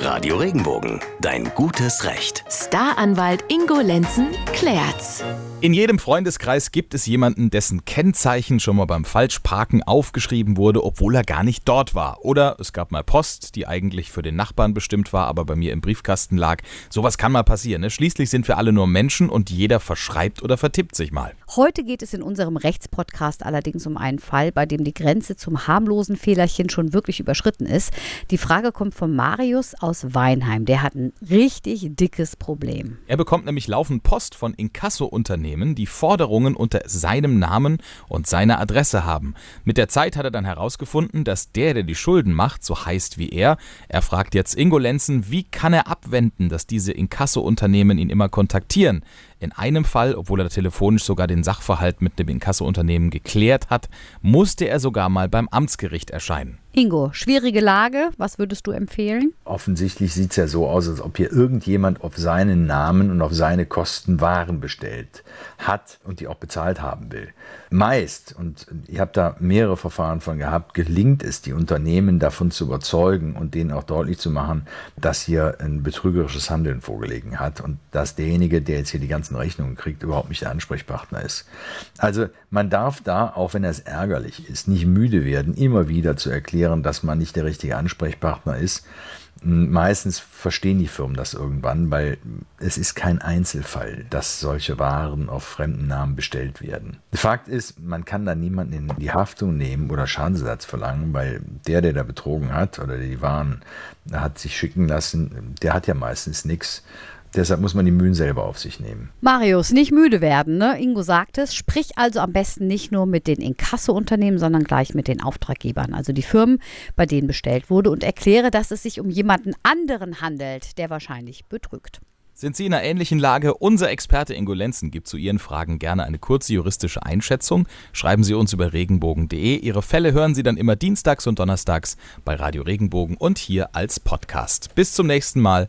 Radio Regenbogen, dein gutes Recht. Staranwalt Ingo Lenzen klärt's. In jedem Freundeskreis gibt es jemanden, dessen Kennzeichen schon mal beim Falschparken aufgeschrieben wurde, obwohl er gar nicht dort war. Oder es gab mal Post, die eigentlich für den Nachbarn bestimmt war, aber bei mir im Briefkasten lag. Sowas kann mal passieren. Ne? Schließlich sind wir alle nur Menschen und jeder verschreibt oder vertippt sich mal. Heute geht es in unserem Rechtspodcast allerdings um einen Fall, bei dem die Grenze zum harmlosen Fehlerchen schon wirklich überschritten ist. Die Frage kommt von Marius aus Weinheim. Der hat ein richtig dickes Problem. Er bekommt nämlich laufend Post von Inkasso-Unternehmen, die Forderungen unter seinem Namen und seiner Adresse haben. Mit der Zeit hat er dann herausgefunden, dass der, der die Schulden macht, so heißt wie er. Er fragt jetzt Ingo Lenzen, wie kann er abwenden, dass diese Inkasso-Unternehmen ihn immer kontaktieren? In einem Fall, obwohl er telefonisch sogar den Sachverhalt mit dem Inkasso-Unternehmen geklärt hat, musste er sogar mal beim Amtsgericht erscheinen. Ingo, schwierige Lage. Was würdest du empfehlen? Offensichtlich sieht es ja so aus, als ob hier irgendjemand auf seinen Namen und auf seine Kosten Waren bestellt hat und die auch bezahlt haben will. Meist, und ich habe da mehrere Verfahren von gehabt, gelingt es, die Unternehmen davon zu überzeugen und denen auch deutlich zu machen, dass hier ein betrügerisches Handeln vorgelegen hat und dass derjenige, der jetzt hier die ganzen Rechnungen kriegt, überhaupt nicht der Ansprechpartner ist. Also man darf da, auch wenn das ärgerlich ist, nicht müde werden, immer wieder zu erklären, dass man nicht der richtige Ansprechpartner ist. Meistens verstehen die Firmen das irgendwann, weil es ist kein Einzelfall, dass solche Waren auf fremden Namen bestellt werden. Fakt ist, man kann da niemanden in die Haftung nehmen oder Schadensersatz verlangen, weil der, der da betrogen hat oder die Waren hat sich schicken lassen, der hat ja meistens nichts. Deshalb muss man die Mühen selber auf sich nehmen. Marius, nicht müde werden, ne? Ingo sagt es. Sprich also am besten nicht nur mit den Inkasso-Unternehmen, sondern gleich mit den Auftraggebern, also die Firmen, bei denen bestellt wurde, und erkläre, dass es sich um jemanden anderen handelt, der wahrscheinlich betrügt. Sind Sie in einer ähnlichen Lage? Unser Experte Ingo Lenzen gibt zu Ihren Fragen gerne eine kurze juristische Einschätzung. Schreiben Sie uns über regenbogen.de. Ihre Fälle hören Sie dann immer dienstags und donnerstags bei Radio Regenbogen und hier als Podcast. Bis zum nächsten Mal.